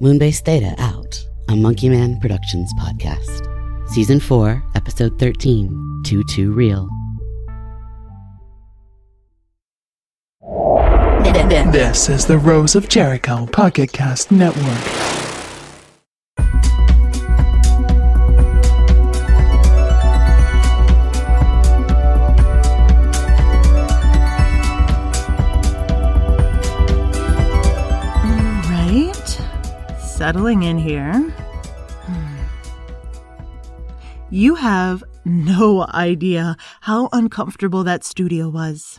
Moonbase Theta out, a Monkey Man Productions podcast. Season 4, Episode 13 Too Too Real. This is the Rose of Jericho Pocket Cast Network. Settling in here. You have no idea how uncomfortable that studio was.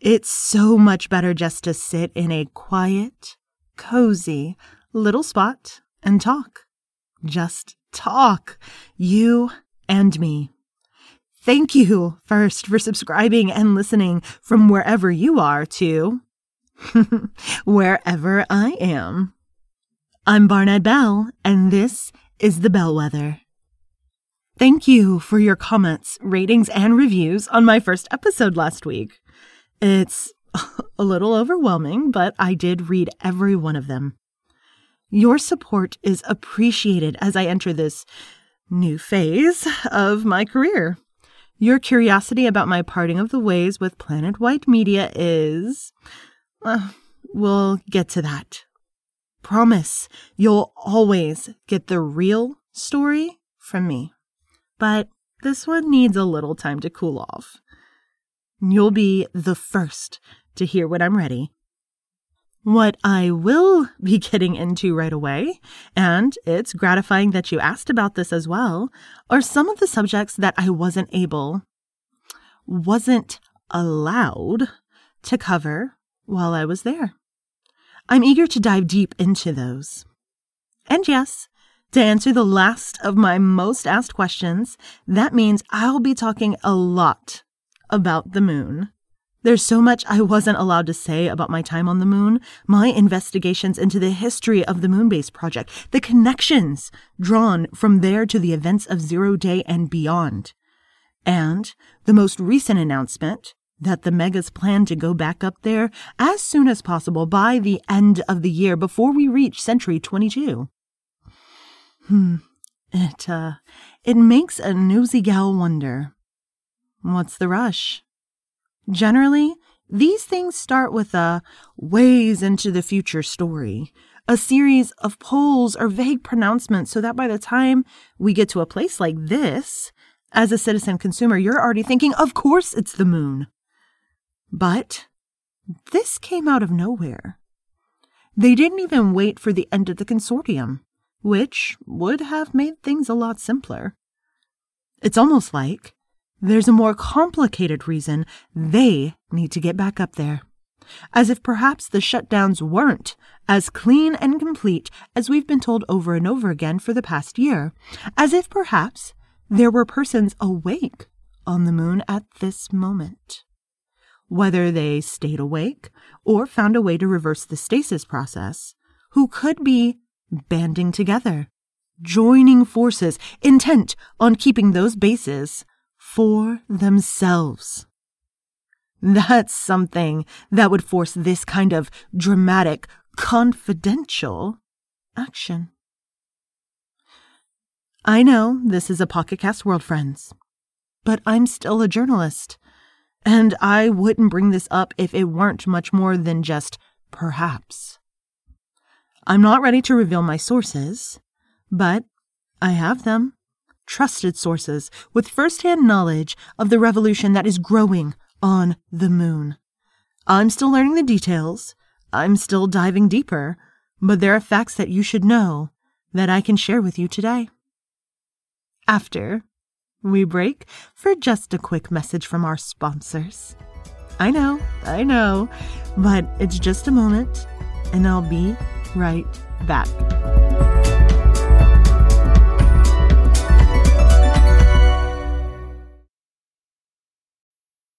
It's so much better just to sit in a quiet, cozy little spot and talk. Just talk. You and me. Thank you first for subscribing and listening from wherever you are to wherever I am. I'm Barnett Bell, and this is The Bellwether. Thank you for your comments, ratings, and reviews on my first episode last week. It's a little overwhelming, but I did read every one of them. Your support is appreciated as I enter this new phase of my career. Your curiosity about my parting of the ways with Planet Wide Media is. Uh, we'll get to that. Promise you'll always get the real story from me. But this one needs a little time to cool off. You'll be the first to hear when I'm ready. What I will be getting into right away, and it's gratifying that you asked about this as well, are some of the subjects that I wasn't able, wasn't allowed to cover while I was there. I'm eager to dive deep into those. And yes, to answer the last of my most asked questions, that means I'll be talking a lot about the moon. There's so much I wasn't allowed to say about my time on the moon, my investigations into the history of the Moonbase project, the connections drawn from there to the events of Zero Day and beyond, and the most recent announcement that the Megas plan to go back up there as soon as possible by the end of the year before we reach Century 22. Hmm. It, uh, it makes a nosy gal wonder. What's the rush? Generally, these things start with a ways into the future story, a series of polls or vague pronouncements, so that by the time we get to a place like this, as a citizen consumer, you're already thinking, of course it's the moon. But this came out of nowhere. They didn't even wait for the end of the consortium, which would have made things a lot simpler. It's almost like there's a more complicated reason they need to get back up there. As if perhaps the shutdowns weren't as clean and complete as we've been told over and over again for the past year. As if perhaps there were persons awake on the moon at this moment whether they stayed awake or found a way to reverse the stasis process, who could be banding together, joining forces, intent on keeping those bases for themselves. That's something that would force this kind of dramatic, confidential action. I know this is a Pocket Cast world, friends, but I'm still a journalist and I wouldn't bring this up if it weren't much more than just perhaps. I'm not ready to reveal my sources, but I have them. Trusted sources with firsthand knowledge of the revolution that is growing on the moon. I'm still learning the details. I'm still diving deeper, but there are facts that you should know that I can share with you today. After we break for just a quick message from our sponsors. I know, I know, but it's just a moment, and I'll be right back.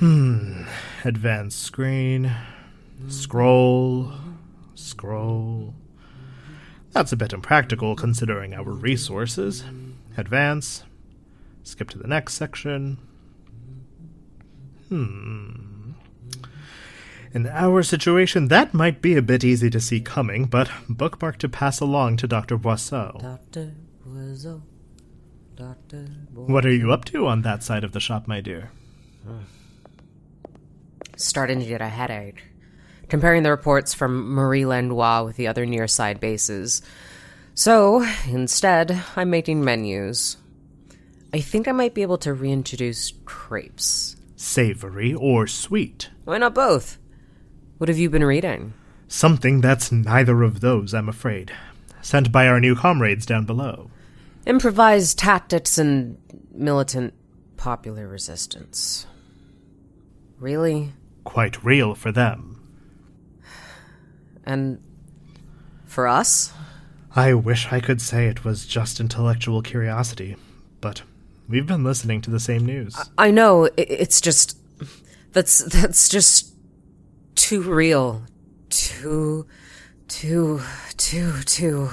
Hmm. Advanced screen. Scroll. Scroll. That's a bit impractical considering our resources. Advance. Skip to the next section. Hmm. In our situation, that might be a bit easy to see coming, but bookmark to pass along to Dr. Boisseau. Dr. Boisseau. Dr. What are you up to on that side of the shop, my dear? Starting to get a headache. Comparing the reports from Marie Landois with the other near side bases. So, instead, I'm making menus. I think I might be able to reintroduce crepes. Savory or sweet? Why not both? What have you been reading? Something that's neither of those, I'm afraid. Sent by our new comrades down below. Improvised tactics and militant popular resistance. Really? Quite real for them. And for us? I wish I could say it was just intellectual curiosity, but we've been listening to the same news. I know it's just that's that's just too real. Too too too too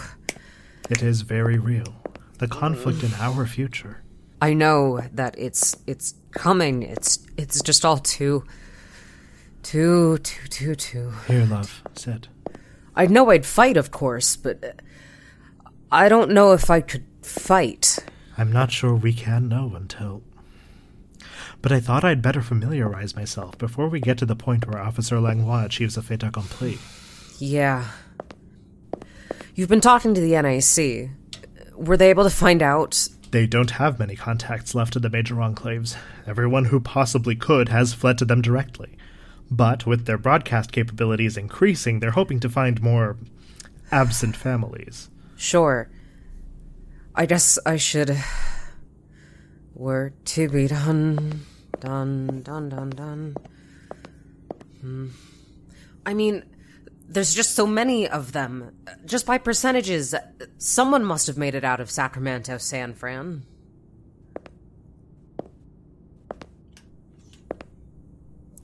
It is very real. The conflict in our future. I know that it's it's coming. It's it's just all too too too too too. Here, love, sit. I know I'd fight, of course, but uh, I don't know if I could fight. I'm not sure we can know until. But I thought I'd better familiarize myself before we get to the point where Officer Langlois achieves a fait accompli. Yeah. You've been talking to the NIC. Were they able to find out? They don't have many contacts left in the major enclaves. Everyone who possibly could has fled to them directly. But with their broadcast capabilities increasing, they're hoping to find more absent families. Sure. I guess I should. Were to be done. Done, done, done, done. Hmm. I mean, there's just so many of them. Just by percentages, someone must have made it out of Sacramento, San Fran.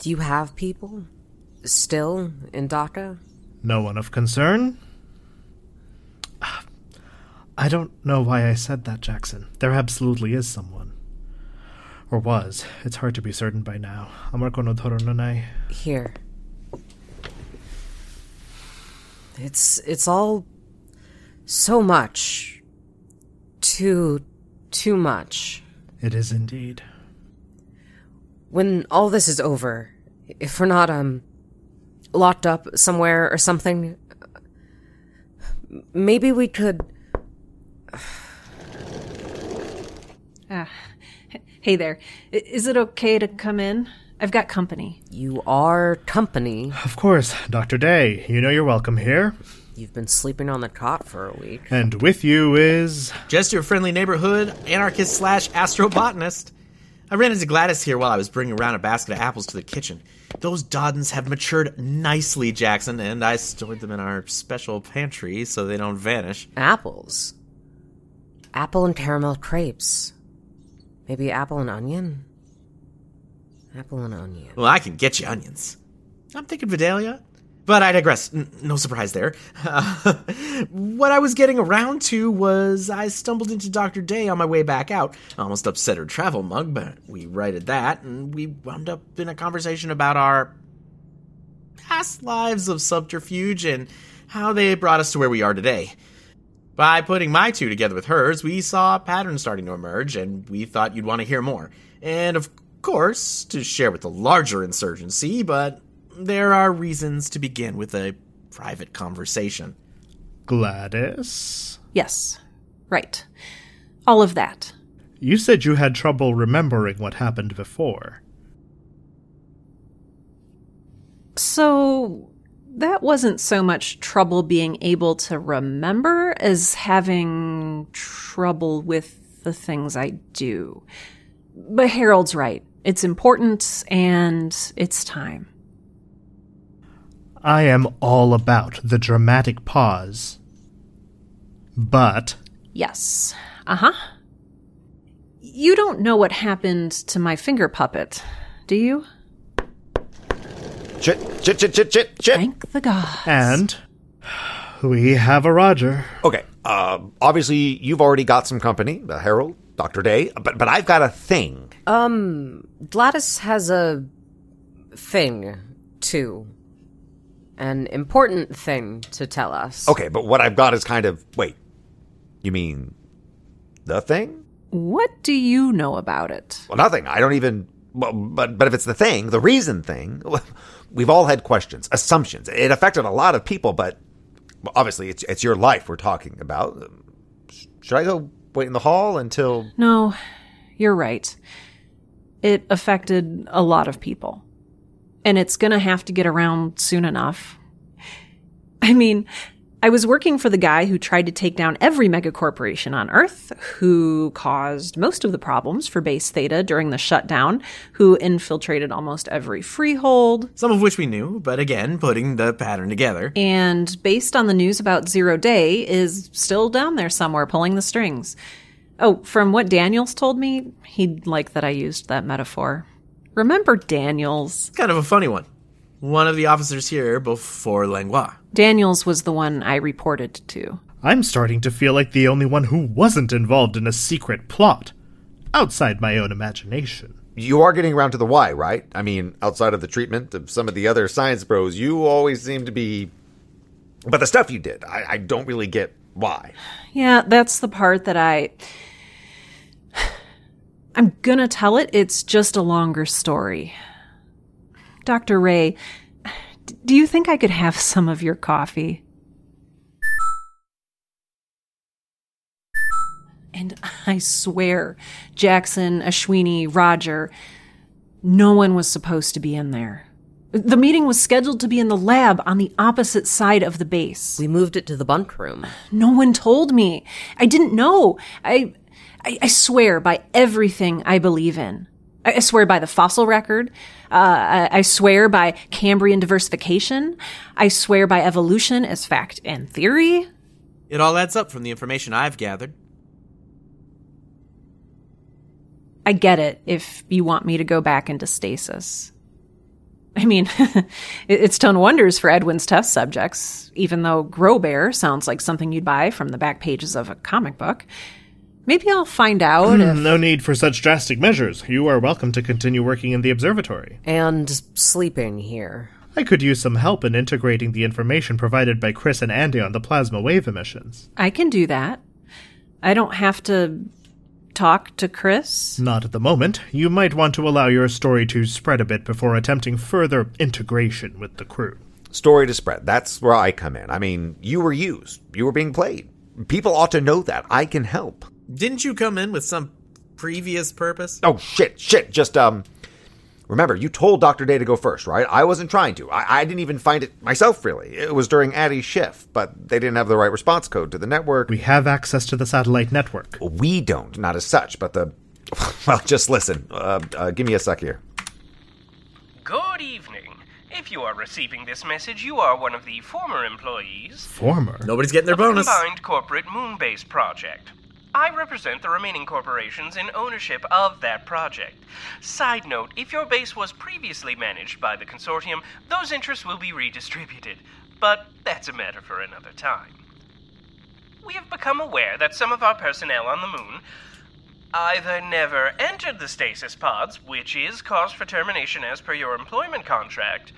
Do you have people still in Dhaka? No one of concern? I don't know why I said that, Jackson. There absolutely is someone. Or was. It's hard to be certain by now. Amar kono toro no nai. Here. It's it's all so much. Too too much. It is indeed. When all this is over, if we're not um locked up somewhere or something, maybe we could Ah, hey there. Is it okay to come in? I've got company. you are company. Of course, Dr. Day. You know you're welcome here. You've been sleeping on the cot for a week. And with you is. Just your friendly neighborhood anarchist slash astrobotanist. I ran into Gladys here while I was bringing around a basket of apples to the kitchen. Those Doddens have matured nicely, Jackson, and I stored them in our special pantry so they don't vanish. Apples. Apple and caramel crepes. Maybe apple and onion? Apple and onion. Well, I can get you onions. I'm thinking Vidalia. But I digress. N- no surprise there. what I was getting around to was I stumbled into Dr. Day on my way back out. Almost upset her travel mug, but we righted that, and we wound up in a conversation about our past lives of subterfuge and how they brought us to where we are today. By putting my two together with hers, we saw a pattern starting to emerge, and we thought you'd want to hear more. And of course, to share with the larger insurgency, but there are reasons to begin with a private conversation. Gladys? Yes. Right. All of that. You said you had trouble remembering what happened before. So, that wasn't so much trouble being able to remember as having trouble with the things I do. But Harold's right. It's important and it's time. I am all about the dramatic pause. But Yes. Uh huh. You don't know what happened to my finger puppet, do you? Chit, chit, chit, chit, chit, chit. Thank the gods. and we have a Roger. Okay, uh, obviously you've already got some company, uh, Harold, Dr. Day, but, but I've got a thing. Um, Gladys has a thing, too. An important thing to tell us. Okay, but what I've got is kind of. Wait, you mean the thing? What do you know about it? Well, nothing. I don't even. Well, but but if it's the thing, the reason thing, we've all had questions, assumptions. It affected a lot of people, but obviously it's it's your life we're talking about. Should I go wait in the hall until? No, you're right. It affected a lot of people. And it's gonna have to get around soon enough. I mean, I was working for the guy who tried to take down every megacorporation on Earth, who caused most of the problems for Base Theta during the shutdown, who infiltrated almost every freehold. Some of which we knew, but again, putting the pattern together. And based on the news about Zero Day, is still down there somewhere pulling the strings. Oh, from what Daniels told me, he'd like that I used that metaphor. Remember Daniels? Kind of a funny one. One of the officers here before Langlois. Daniels was the one I reported to. I'm starting to feel like the only one who wasn't involved in a secret plot. Outside my own imagination. You are getting around to the why, right? I mean, outside of the treatment of some of the other science bros, you always seem to be. But the stuff you did, I, I don't really get why. Yeah, that's the part that I. I'm gonna tell it, it's just a longer story. Dr. Day, d- do you think I could have some of your coffee? And I swear, Jackson, Ashwini, Roger, no one was supposed to be in there. The meeting was scheduled to be in the lab on the opposite side of the base. We moved it to the bunk room. No one told me. I didn't know. I, I, I swear by everything I believe in. I, I swear by the fossil record. Uh, I, I swear by Cambrian diversification. I swear by evolution as fact and theory. It all adds up from the information I've gathered. I get it if you want me to go back into stasis. I mean, it's done wonders for Edwin's test subjects, even though Grow Bear sounds like something you'd buy from the back pages of a comic book. Maybe I'll find out hmm, if. No need for such drastic measures. You are welcome to continue working in the observatory. And sleeping here. I could use some help in integrating the information provided by Chris and Andy on the plasma wave emissions. I can do that. I don't have to talk to Chris. Not at the moment. You might want to allow your story to spread a bit before attempting further integration with the crew. Story to spread. That's where I come in. I mean, you were used. You were being played. People ought to know that. I can help. Didn't you come in with some previous purpose? Oh shit, shit. Just um remember, you told Dr. Day to go first, right? I wasn't trying to. I, I didn't even find it myself really. It was during Addie's shift, but they didn't have the right response code to the network. We have access to the satellite network. We don't, not as such, but the well, just listen. Uh, uh, give me a sec here. Good evening. If you are receiving this message, you are one of the former employees Former. Nobody's getting their of bonus. combined corporate Moonbase project. I represent the remaining corporations in ownership of that project. Side note if your base was previously managed by the consortium, those interests will be redistributed. But that's a matter for another time. We have become aware that some of our personnel on the moon either never entered the stasis pods, which is cause for termination as per your employment contract,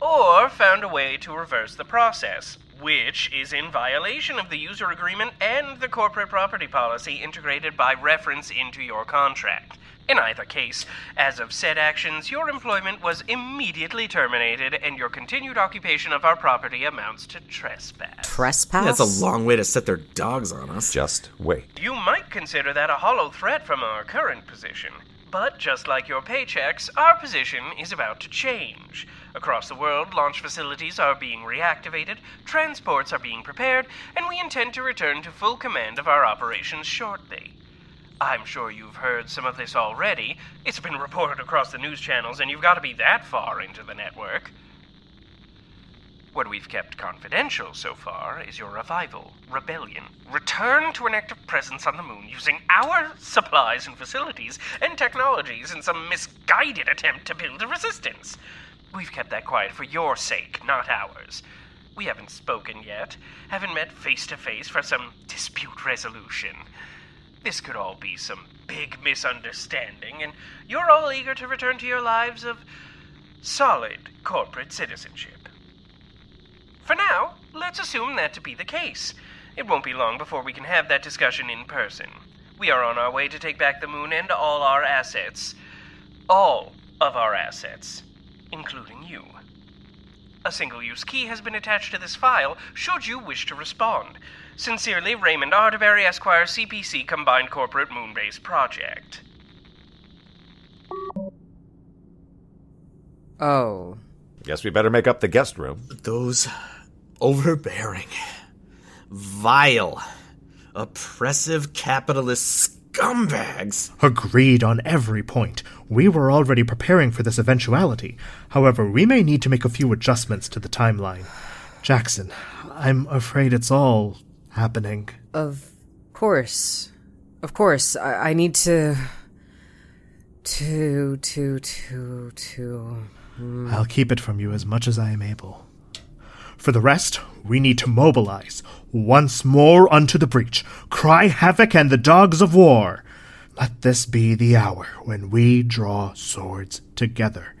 or found a way to reverse the process, which is in violation of the user agreement and the corporate property policy integrated by reference into your contract. In either case, as of said actions, your employment was immediately terminated and your continued occupation of our property amounts to trespass. Trespass? That's a long way to set their dogs on us. Just wait. You might consider that a hollow threat from our current position. But just like your paychecks, our position is about to change. Across the world, launch facilities are being reactivated, transports are being prepared, and we intend to return to full command of our operations shortly. I'm sure you've heard some of this already. It's been reported across the news channels, and you've got to be that far into the network. What we've kept confidential so far is your revival, rebellion, return to an active presence on the moon using our supplies and facilities and technologies in some misguided attempt to build a resistance. We've kept that quiet for your sake, not ours. We haven't spoken yet, haven't met face to face for some dispute resolution. This could all be some big misunderstanding, and you're all eager to return to your lives of solid corporate citizenship. For now, let's assume that to be the case. It won't be long before we can have that discussion in person. We are on our way to take back the moon and all our assets. All of our assets, including you. A single use key has been attached to this file should you wish to respond. Sincerely, Raymond Arterberry, Esquire, CPC Combined Corporate Moonbase Project. Oh. Guess we better make up the guest room. Those overbearing, vile, oppressive capitalist scumbags. Agreed on every point. We were already preparing for this eventuality. However, we may need to make a few adjustments to the timeline. Jackson, I'm afraid it's all happening. Of course. Of course. I, I need to. To, to, to, to. Hmm. I'll keep it from you as much as I am able. For the rest, we need to mobilize once more unto the breach, cry havoc and the dogs of war. Let this be the hour when we draw swords together.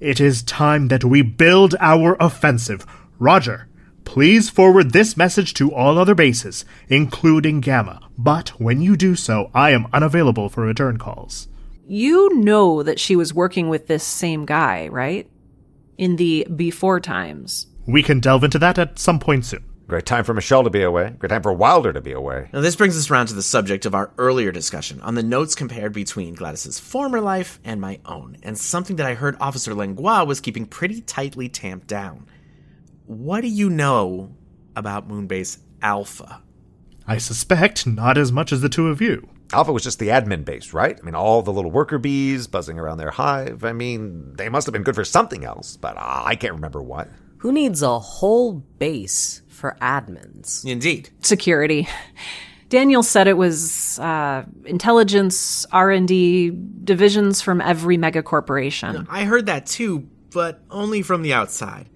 It is time that we build our offensive. Roger, please forward this message to all other bases, including Gamma. But when you do so, I am unavailable for return calls. You know that she was working with this same guy, right? In the before times. We can delve into that at some point soon. Great time for Michelle to be away. Great time for Wilder to be away. Now, this brings us around to the subject of our earlier discussion on the notes compared between Gladys's former life and my own, and something that I heard Officer Langlois was keeping pretty tightly tamped down. What do you know about Moonbase Alpha? I suspect not as much as the two of you. Alpha was just the admin base, right? I mean, all the little worker bees buzzing around their hive. I mean, they must have been good for something else, but uh, I can't remember what. Who needs a whole base for admins? Indeed. Security. Daniel said it was uh, intelligence, R&D, divisions from every mega corporation. I heard that too, but only from the outside.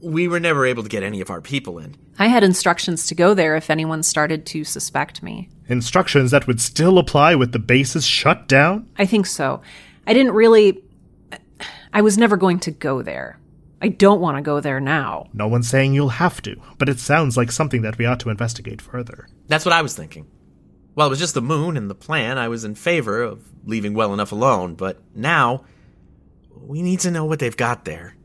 We were never able to get any of our people in. I had instructions to go there if anyone started to suspect me. Instructions that would still apply with the bases shut down? I think so. I didn't really. I was never going to go there. I don't want to go there now. No one's saying you'll have to, but it sounds like something that we ought to investigate further. That's what I was thinking. Well, it was just the moon and the plan. I was in favor of leaving well enough alone, but now we need to know what they've got there.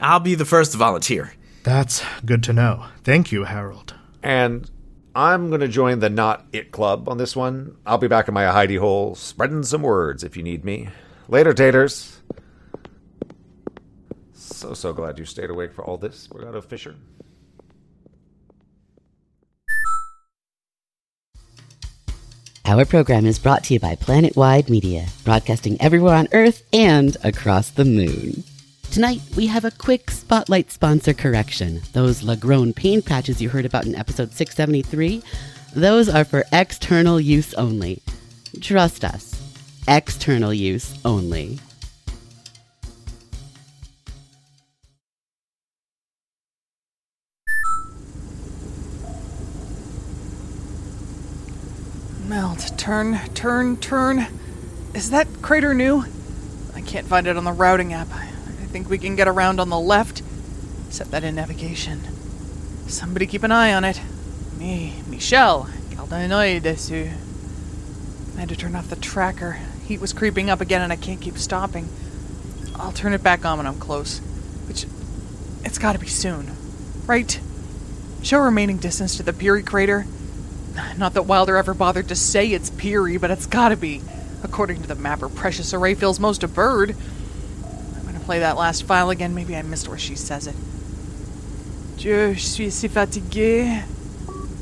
I'll be the first to volunteer. That's good to know. Thank you, Harold. And I'm going to join the Not It Club on this one. I'll be back in my hidey hole, spreading some words if you need me. Later, taters. So, so glad you stayed awake for all this, Morgado Fisher. Our program is brought to you by Planet Wide Media, broadcasting everywhere on Earth and across the moon. Tonight, we have a quick spotlight sponsor correction. Those Lagrone pain patches you heard about in episode 673, Those are for external use only. Trust us, external use only. Turn, turn, turn. Is that crater new? I can't find it on the routing app. I think we can get around on the left. Set that in navigation. Somebody keep an eye on it. Me, Michelle, garde un œil dessus. I had to turn off the tracker. Heat was creeping up again and I can't keep stopping. I'll turn it back on when I'm close. Which, it's gotta be soon. Right? Show remaining distance to the Peary crater. Not that Wilder ever bothered to say it's Peary, but it's gotta be. According to the mapper, Precious Array feels most a bird. I'm gonna play that last file again. Maybe I missed where she says it. Je suis si fatigué.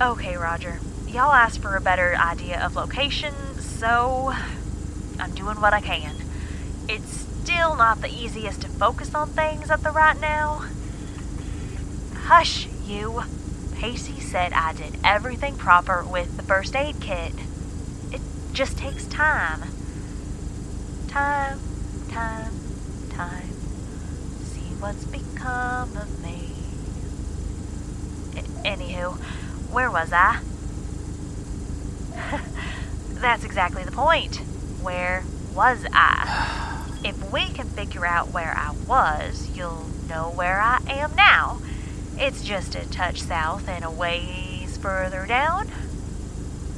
Okay, Roger. Y'all asked for a better idea of location, so I'm doing what I can. It's still not the easiest to focus on things at the right now. Hush, you. Pacey said I did everything proper with the first aid kit. It just takes time. Time, time, time. See what's become of me. A- anywho, where was I? That's exactly the point. Where was I? If we can figure out where I was, you'll know where I am now. It's just a touch south and a ways further down.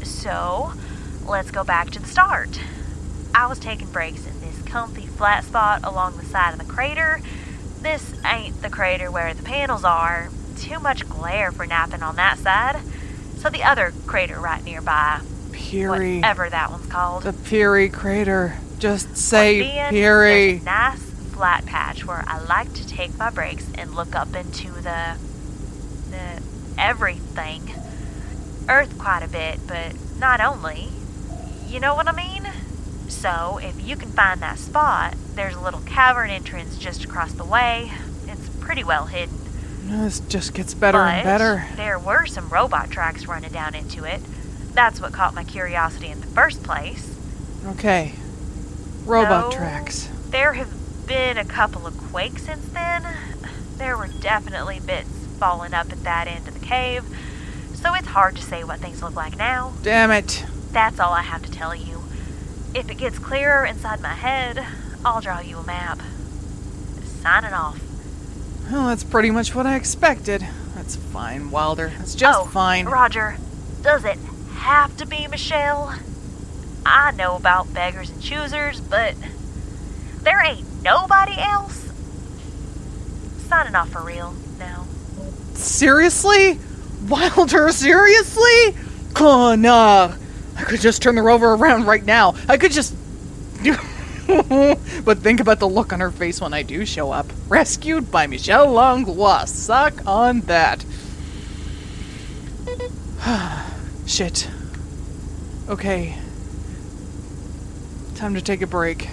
So, let's go back to the start. I was taking breaks in this comfy flat spot along the side of the crater. This ain't the crater where the panels are. Too much glare for napping on that side. So the other crater right nearby, Peary. whatever that one's called. The Peary crater. Just say Peary. a nice flat patch where I like to take my breaks and look up into the everything. Earth quite a bit, but not only. You know what I mean? So, if you can find that spot, there's a little cavern entrance just across the way. It's pretty well hidden. This just gets better but and better. There were some robot tracks running down into it. That's what caught my curiosity in the first place. Okay. Robot Though tracks. There have been a couple of quakes since then. There were definitely bits falling up at that end of the cave, so it's hard to say what things look like now. Damn it. That's all I have to tell you. If it gets clearer inside my head, I'll draw you a map. Signing off. Well, that's pretty much what I expected. That's fine, Wilder. That's just oh, fine. Roger, does it have to be Michelle? I know about beggars and choosers, but there ain't nobody else. Signing off for real. Seriously? Wilder, seriously? Connor! Uh, I could just turn the rover around right now. I could just. but think about the look on her face when I do show up. Rescued by Michelle Langlois. Suck on that. Shit. Okay. Time to take a break.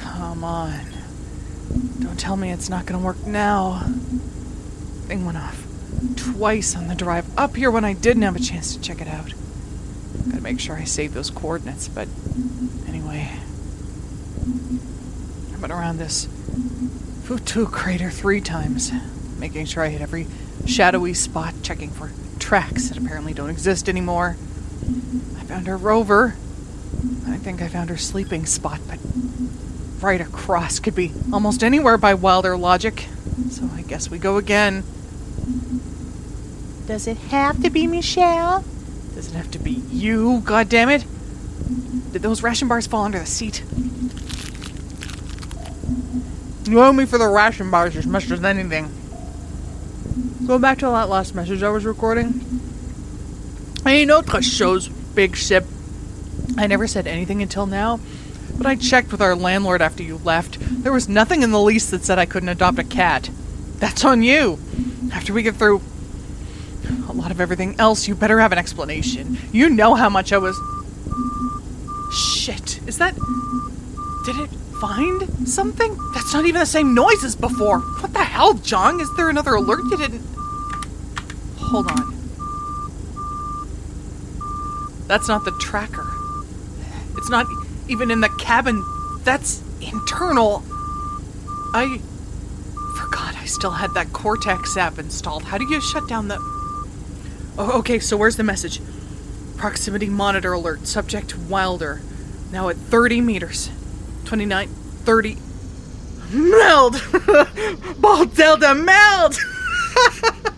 Come on. Don't tell me it's not gonna work now. Thing went off twice on the drive up here when I didn't have a chance to check it out. Gotta make sure I save those coordinates, but anyway. I've been around this Futu crater three times, making sure I hit every shadowy spot, checking for tracks that apparently don't exist anymore. I found her rover. I think I found her sleeping spot, but right across could be almost anywhere by Wilder logic. So I guess we go again. Does it have to be Michelle? Does it have to be you, God damn it! Did those ration bars fall under the seat? You owe me for the ration bars as much as anything. Go back to that last message I was recording. Hey, notre shows, big ship. I never said anything until now, but I checked with our landlord after you left. There was nothing in the lease that said I couldn't adopt a cat. That's on you. After we get through a lot of everything else, you better have an explanation. You know how much I was. Shit. Is that. Did it find something? That's not even the same noise as before. What the hell, John? Is there another alert you didn't. Hold on. That's not the tracker. It's not even in the cabin. That's internal. I forgot I still had that Cortex app installed. How do you shut down the. Oh, okay, so where's the message? Proximity monitor alert. Subject Wilder. Now at 30 meters. 29, 30. Meld! Ball Delta meld!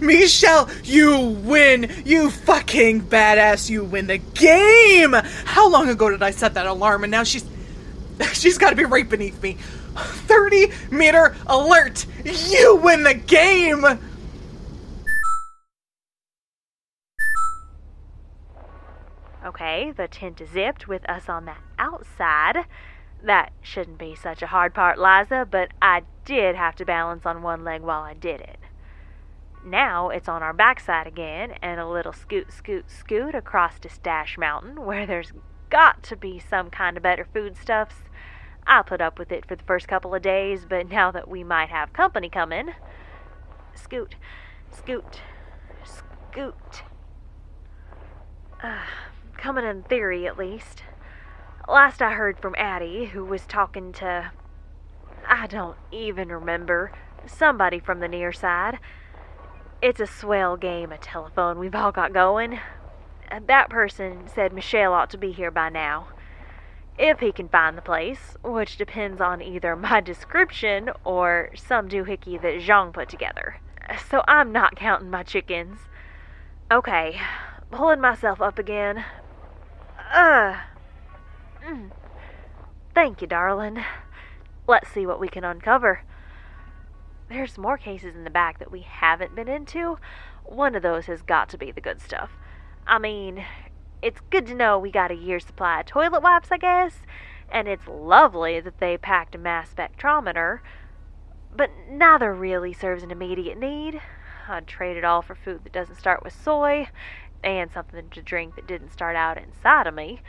Michelle, you win! You fucking badass, you win the game! How long ago did I set that alarm and now she's. She's gotta be right beneath me. 30 meter alert! You win the game! Okay, the tent is zipped with us on the outside. That shouldn't be such a hard part, Liza, but I did have to balance on one leg while I did it. Now it's on our backside again, and a little scoot, scoot, scoot across to Stash Mountain, where there's got to be some kind of better foodstuffs. I put up with it for the first couple of days, but now that we might have company coming, scoot, scoot, scoot. Uh, coming in theory, at least. Last I heard from Addie, who was talking to. I don't even remember. Somebody from the near side. It's a swell game of telephone we've all got going. That person said Michelle ought to be here by now. If he can find the place, which depends on either my description or some doohickey that Zhang put together. So I'm not counting my chickens. Okay, pulling myself up again. Uh. Mm. Thank you, darling. Let's see what we can uncover. There's more cases in the back that we haven't been into. One of those has got to be the good stuff. I mean, it's good to know we got a year's supply of toilet wipes, I guess, and it's lovely that they packed a mass spectrometer, but neither really serves an immediate need. I'd trade it all for food that doesn't start with soy, and something to drink that didn't start out inside of me.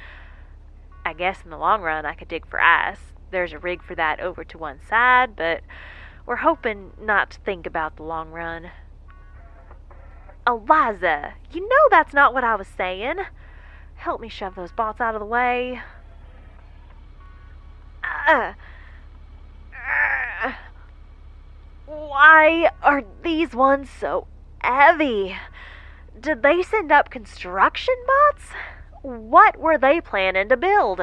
I guess in the long run I could dig for ice. There's a rig for that over to one side, but we're hoping not to think about the long run. Eliza, you know that's not what I was saying. Help me shove those bots out of the way. Uh, uh, why are these ones so heavy? Did they send up construction bots? What were they planning to build?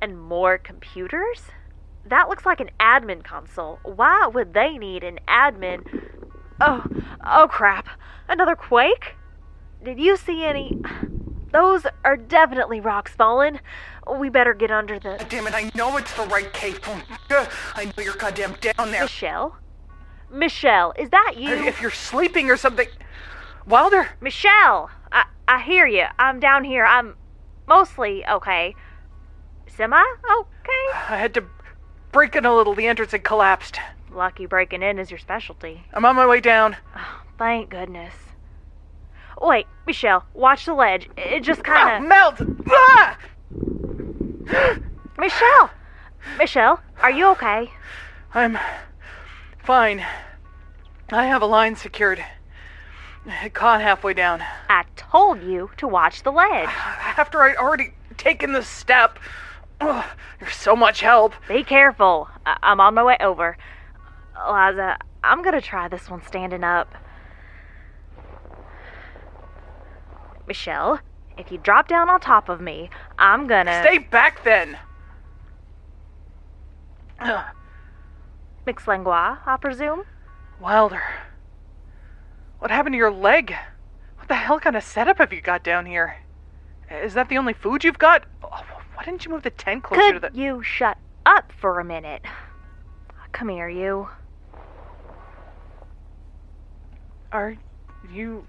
And more computers? That looks like an admin console. Why would they need an admin? Oh, oh crap. Another quake? Did you see any? Those are definitely rocks falling. We better get under the. Damn it, I know it's the right cape. I know you're goddamn down there. Michelle? Michelle, is that you? If you're sleeping or something. Wilder? Michelle! I, I hear you. I'm down here. I'm mostly okay. Semi okay? I had to break in a little. The entrance had collapsed. Lucky breaking in is your specialty. I'm on my way down. Oh, thank goodness. Wait, Michelle, watch the ledge. It just kind of. Ah, melt! Ah! Michelle! Michelle, are you okay? I'm fine. I have a line secured. It caught halfway down. I told you to watch the ledge. After I'd already taken the step. Oh, you're so much help. Be careful. I- I'm on my way over. Eliza, I'm gonna try this one standing up. Michelle, if you drop down on top of me, I'm gonna. Stay back then. Mixed lingua, I presume? Wilder. What happened to your leg? What the hell kind of setup have you got down here? Is that the only food you've got? Oh, why didn't you move the tent closer Could to the. you shut up for a minute? Come here, you. Are you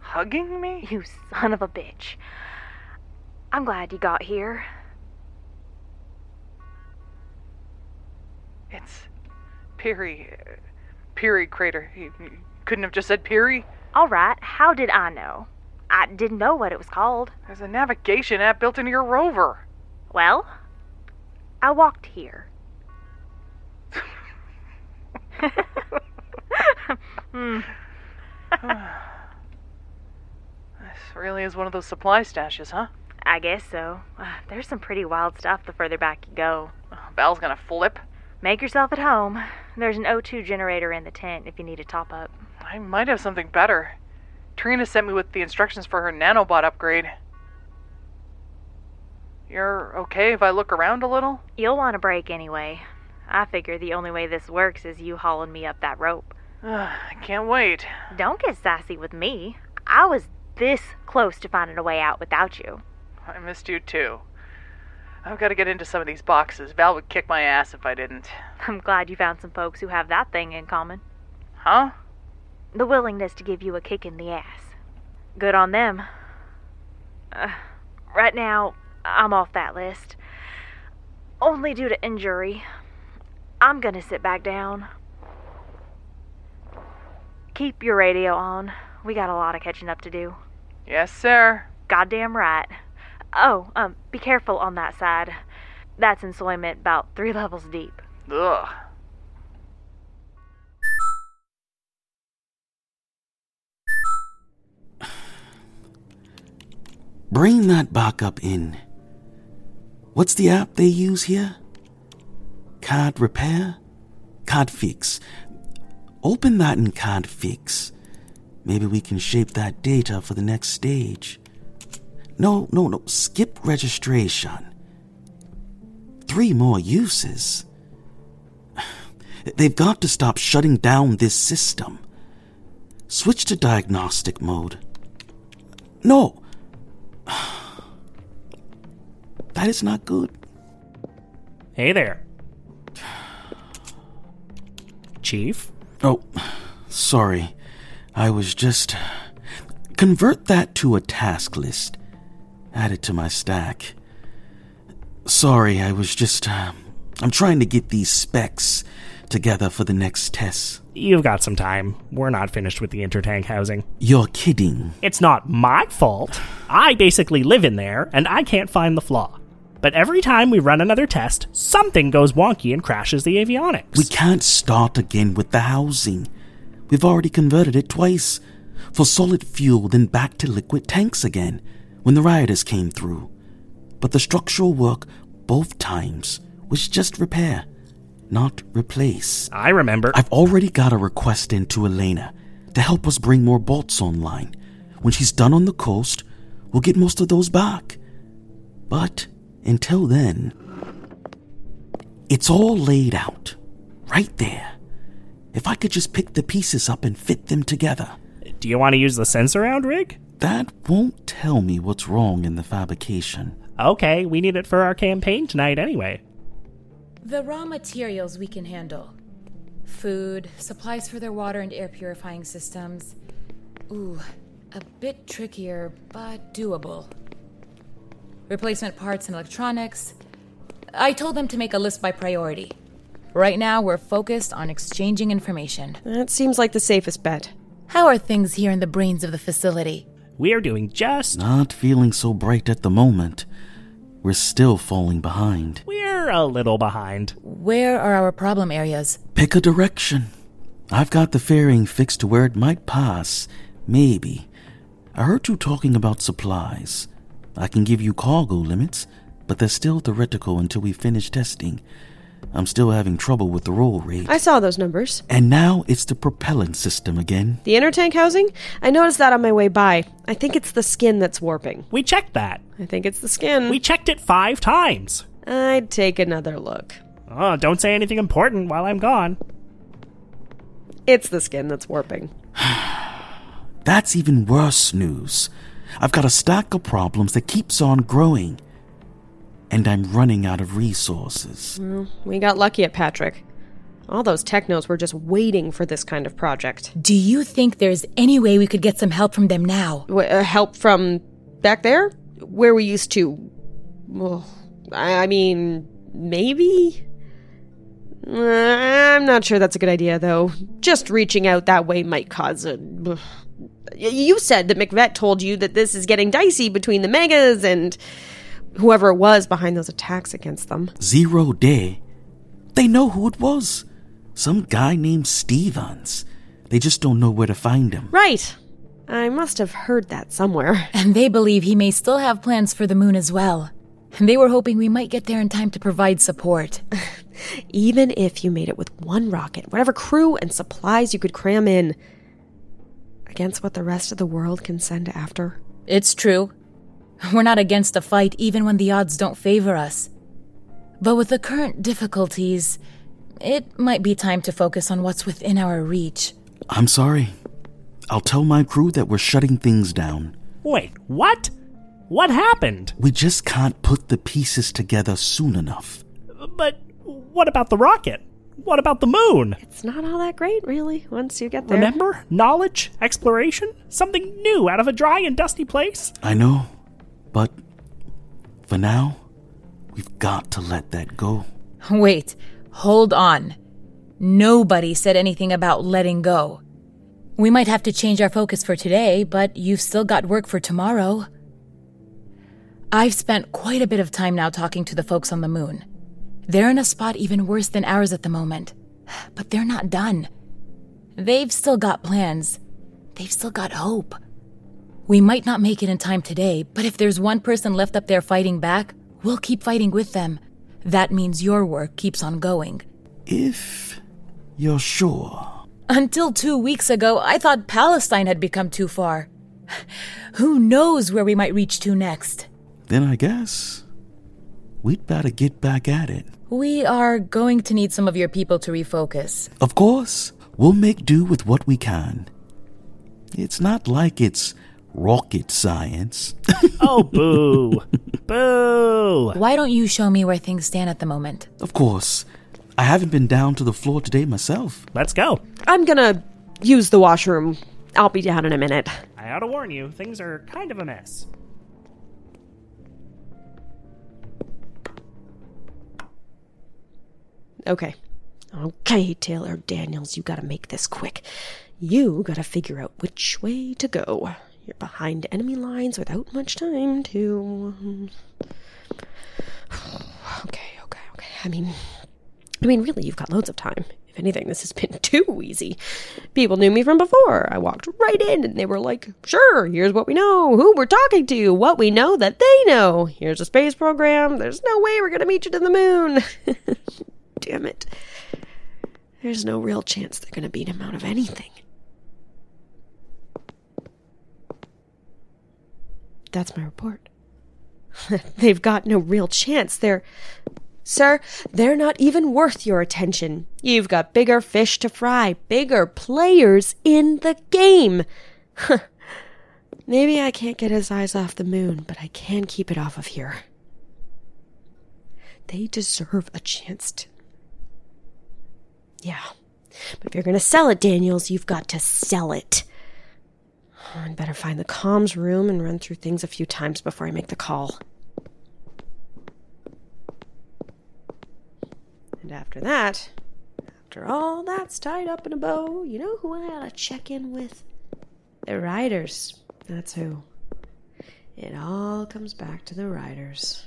hugging me? You son of a bitch. I'm glad you got here. It's Peary. Peary Crater. You couldn't have just said Peary? All right, how did I know? I didn't know what it was called. There's a navigation app built into your rover. Well, I walked here. Hmm. This really is one of those supply stashes, huh? I guess so. Uh, there's some pretty wild stuff the further back you go. Val's gonna flip. Make yourself at home. There's an O2 generator in the tent if you need a top up. I might have something better. Trina sent me with the instructions for her nanobot upgrade. You're okay if I look around a little? You'll want a break anyway. I figure the only way this works is you hauling me up that rope. I can't wait. Don't get sassy with me. I was this close to finding a way out without you. I missed you too. I've got to get into some of these boxes. Val would kick my ass if I didn't. I'm glad you found some folks who have that thing in common. Huh? The willingness to give you a kick in the ass. Good on them. Uh, right now, I'm off that list. Only due to injury. I'm gonna sit back down. Keep your radio on. We got a lot of catching up to do. Yes, sir. Goddamn right. Oh, um, be careful on that side. That's ensoyment about three levels deep. Ugh. Bring that backup in. What's the app they use here? Card repair? Card fix. Open that in card fix. Maybe we can shape that data for the next stage. No, no, no. Skip registration. Three more uses. They've got to stop shutting down this system. Switch to diagnostic mode. No. That is not good. Hey there. Chief? Oh, sorry. I was just. Convert that to a task list. Add it to my stack. Sorry, I was just. Uh, I'm trying to get these specs together for the next tests. You've got some time. We're not finished with the intertank housing. You're kidding. It's not my fault. I basically live in there, and I can't find the flaw. But every time we run another test, something goes wonky and crashes the avionics. We can't start again with the housing. We've already converted it twice. For solid fuel, then back to liquid tanks again when the rioters came through. But the structural work both times was just repair, not replace. I remember. I've already got a request in to Elena to help us bring more bolts online. When she's done on the coast, we'll get most of those back. But until then, it's all laid out, right there. If I could just pick the pieces up and fit them together. Do you want to use the sensor round rig? That won't tell me what's wrong in the fabrication. Okay, we need it for our campaign tonight anyway. The raw materials we can handle food, supplies for their water and air purifying systems. Ooh, a bit trickier, but doable. Replacement parts and electronics. I told them to make a list by priority. Right now, we're focused on exchanging information. That seems like the safest bet. How are things here in the brains of the facility? We're doing just. Not feeling so bright at the moment. We're still falling behind. We're a little behind. Where are our problem areas? Pick a direction. I've got the fairing fixed to where it might pass. Maybe. I heard you talking about supplies. I can give you cargo limits, but they're still theoretical until we finish testing. I'm still having trouble with the roll rate. I saw those numbers. And now it's the propellant system again. The intertank housing? I noticed that on my way by. I think it's the skin that's warping. We checked that. I think it's the skin. We checked it five times. I'd take another look. Oh, don't say anything important while I'm gone. It's the skin that's warping. That's even worse news. I've got a stack of problems that keeps on growing. And I'm running out of resources. Well, we got lucky at Patrick. All those technos were just waiting for this kind of project. Do you think there's any way we could get some help from them now? W- uh, help from back there? Where we used to. Well, I mean, maybe? Uh, I'm not sure that's a good idea, though. Just reaching out that way might cause a. You said that McVet told you that this is getting dicey between the megas and whoever it was behind those attacks against them. Zero day. They know who it was. Some guy named Stevens. They just don't know where to find him. Right. I must have heard that somewhere. And they believe he may still have plans for the moon as well. And they were hoping we might get there in time to provide support. Even if you made it with one rocket, whatever crew and supplies you could cram in, against what the rest of the world can send after. It's true. We're not against a fight even when the odds don't favor us. But with the current difficulties, it might be time to focus on what's within our reach. I'm sorry. I'll tell my crew that we're shutting things down. Wait, what? What happened? We just can't put the pieces together soon enough. But what about the rocket? What about the moon? It's not all that great, really, once you get there. Remember? Knowledge? Exploration? Something new out of a dry and dusty place? I know, but for now, we've got to let that go. Wait, hold on. Nobody said anything about letting go. We might have to change our focus for today, but you've still got work for tomorrow. I've spent quite a bit of time now talking to the folks on the moon. They're in a spot even worse than ours at the moment. But they're not done. They've still got plans. They've still got hope. We might not make it in time today, but if there's one person left up there fighting back, we'll keep fighting with them. That means your work keeps on going. If you're sure. Until two weeks ago, I thought Palestine had become too far. Who knows where we might reach to next? Then I guess we'd better get back at it. We are going to need some of your people to refocus. Of course, we'll make do with what we can. It's not like it's rocket science. oh, boo. boo. Why don't you show me where things stand at the moment? Of course. I haven't been down to the floor today myself. Let's go. I'm gonna use the washroom. I'll be down in a minute. I ought to warn you, things are kind of a mess. Okay. Okay, Taylor Daniels, you gotta make this quick. You gotta figure out which way to go. You're behind enemy lines without much time to. Okay, okay, okay. I mean, I mean, really, you've got loads of time. If anything, this has been too easy. People knew me from before. I walked right in and they were like, sure, here's what we know, who we're talking to, what we know that they know. Here's a space program. There's no way we're going to meet you to the moon. Damn it. There's no real chance they're going to beat him out of anything. That's my report. They've got no real chance. They're. Sir, they're not even worth your attention. You've got bigger fish to fry, bigger players in the game. Maybe I can't get his eyes off the moon, but I can keep it off of here. They deserve a chance to. Yeah. But if you're going to sell it, Daniels, you've got to sell it. I'd better find the comms room and run through things a few times before I make the call. And after that, after all that's tied up in a bow, you know who I ought to check in with? The riders. That's who. It all comes back to the riders.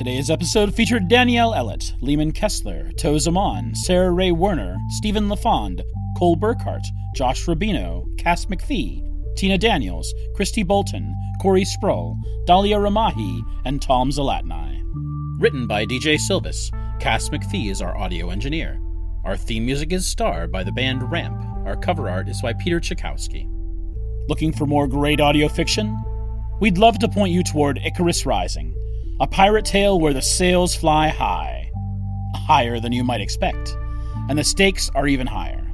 Today's episode featured Danyelle Ellett, Leeman Kessler, Tau Zaman, Sarah Rhea Werner, Steven LaFond, Cole Burkhardt, Josh Rubino, Cass McPhee, Tina Daniels, Kristi Boulton, Corey Spruill, Dalia Ramahi, and Tom Zalatnai. Written by DJ Sylvis. Cass McPhee is our audio engineer. Our theme music is Star by the band Ramp. Our cover art is by Peter Chiykowski. Looking for more great audio fiction? We'd love to point you toward Icarus Rising, a pirate tale where the sails fly high, higher than you might expect, and the stakes are even higher.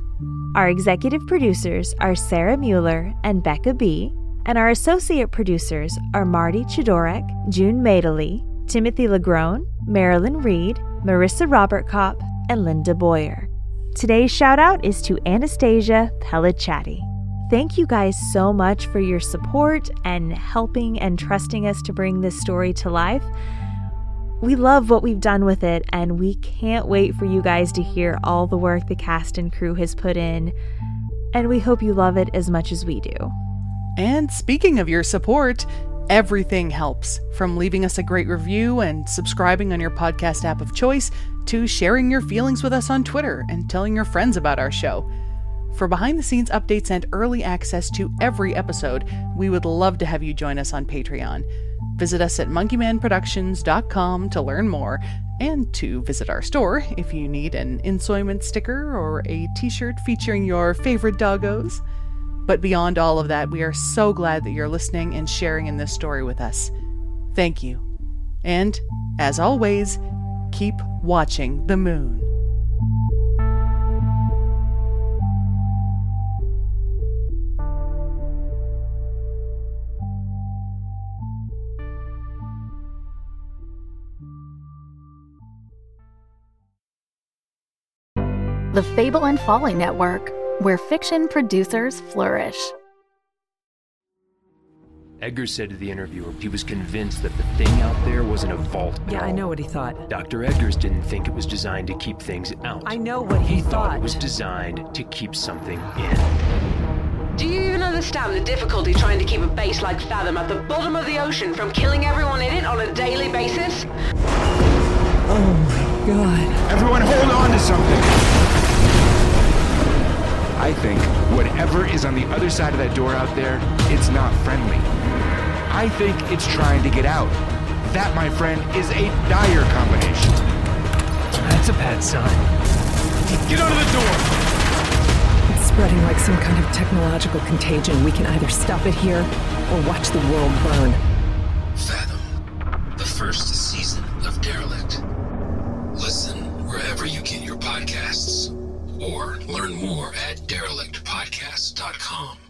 Our executive producers are Sarah Müller and Beka B., and our associate producers are Marty Chodorek, June Madeley, Timothy LaGrone, Marilyn Reid, Marissa Robertcop, and Linda Boyer. Today's shout out is to Anastasia Pelechaty. Thank you guys so much for your support and helping and trusting us to bring this story to life. We love what we've done with it, and we can't wait for you guys to hear all the work the cast and crew has put in. And we hope you love it as much as we do. And speaking of your support, everything helps from leaving us a great review and subscribing on your podcast app of choice to sharing your feelings with us on Twitter and telling your friends about our show. For behind the scenes updates and early access to every episode, we would love to have you join us on Patreon. Visit us at monkeymanproductions.com to learn more and to visit our store if you need an ensoyment sticker or a t shirt featuring your favorite doggos. But beyond all of that, we are so glad that you're listening and sharing in this story with us. Thank you. And, as always, keep watching the moon. The Fable and Folly Network, where fiction producers flourish. Edgar said to the interviewer he was convinced that the thing out there wasn't a vault. at Yeah, I all. know what he thought. Dr. Edgars didn't think it was designed to keep things out. I know what he, thought thought. it was designed to keep something in. Do you even understand the difficulty trying to keep a base like Fathom at the bottom of the ocean from killing everyone in it on a daily basis? Oh my god. Everyone hold on to something. I think whatever is on the other side of that door out there, it's not friendly. I think it's trying to get out. That, my friend, is a dire combination. That's a bad sign. Get under the door! It's spreading like some kind of technological contagion. We can either stop it here or watch the world burn. Fathom, the first season of Derelict. Listen wherever you get your podcasts, or learn more at derelictpodcast.com.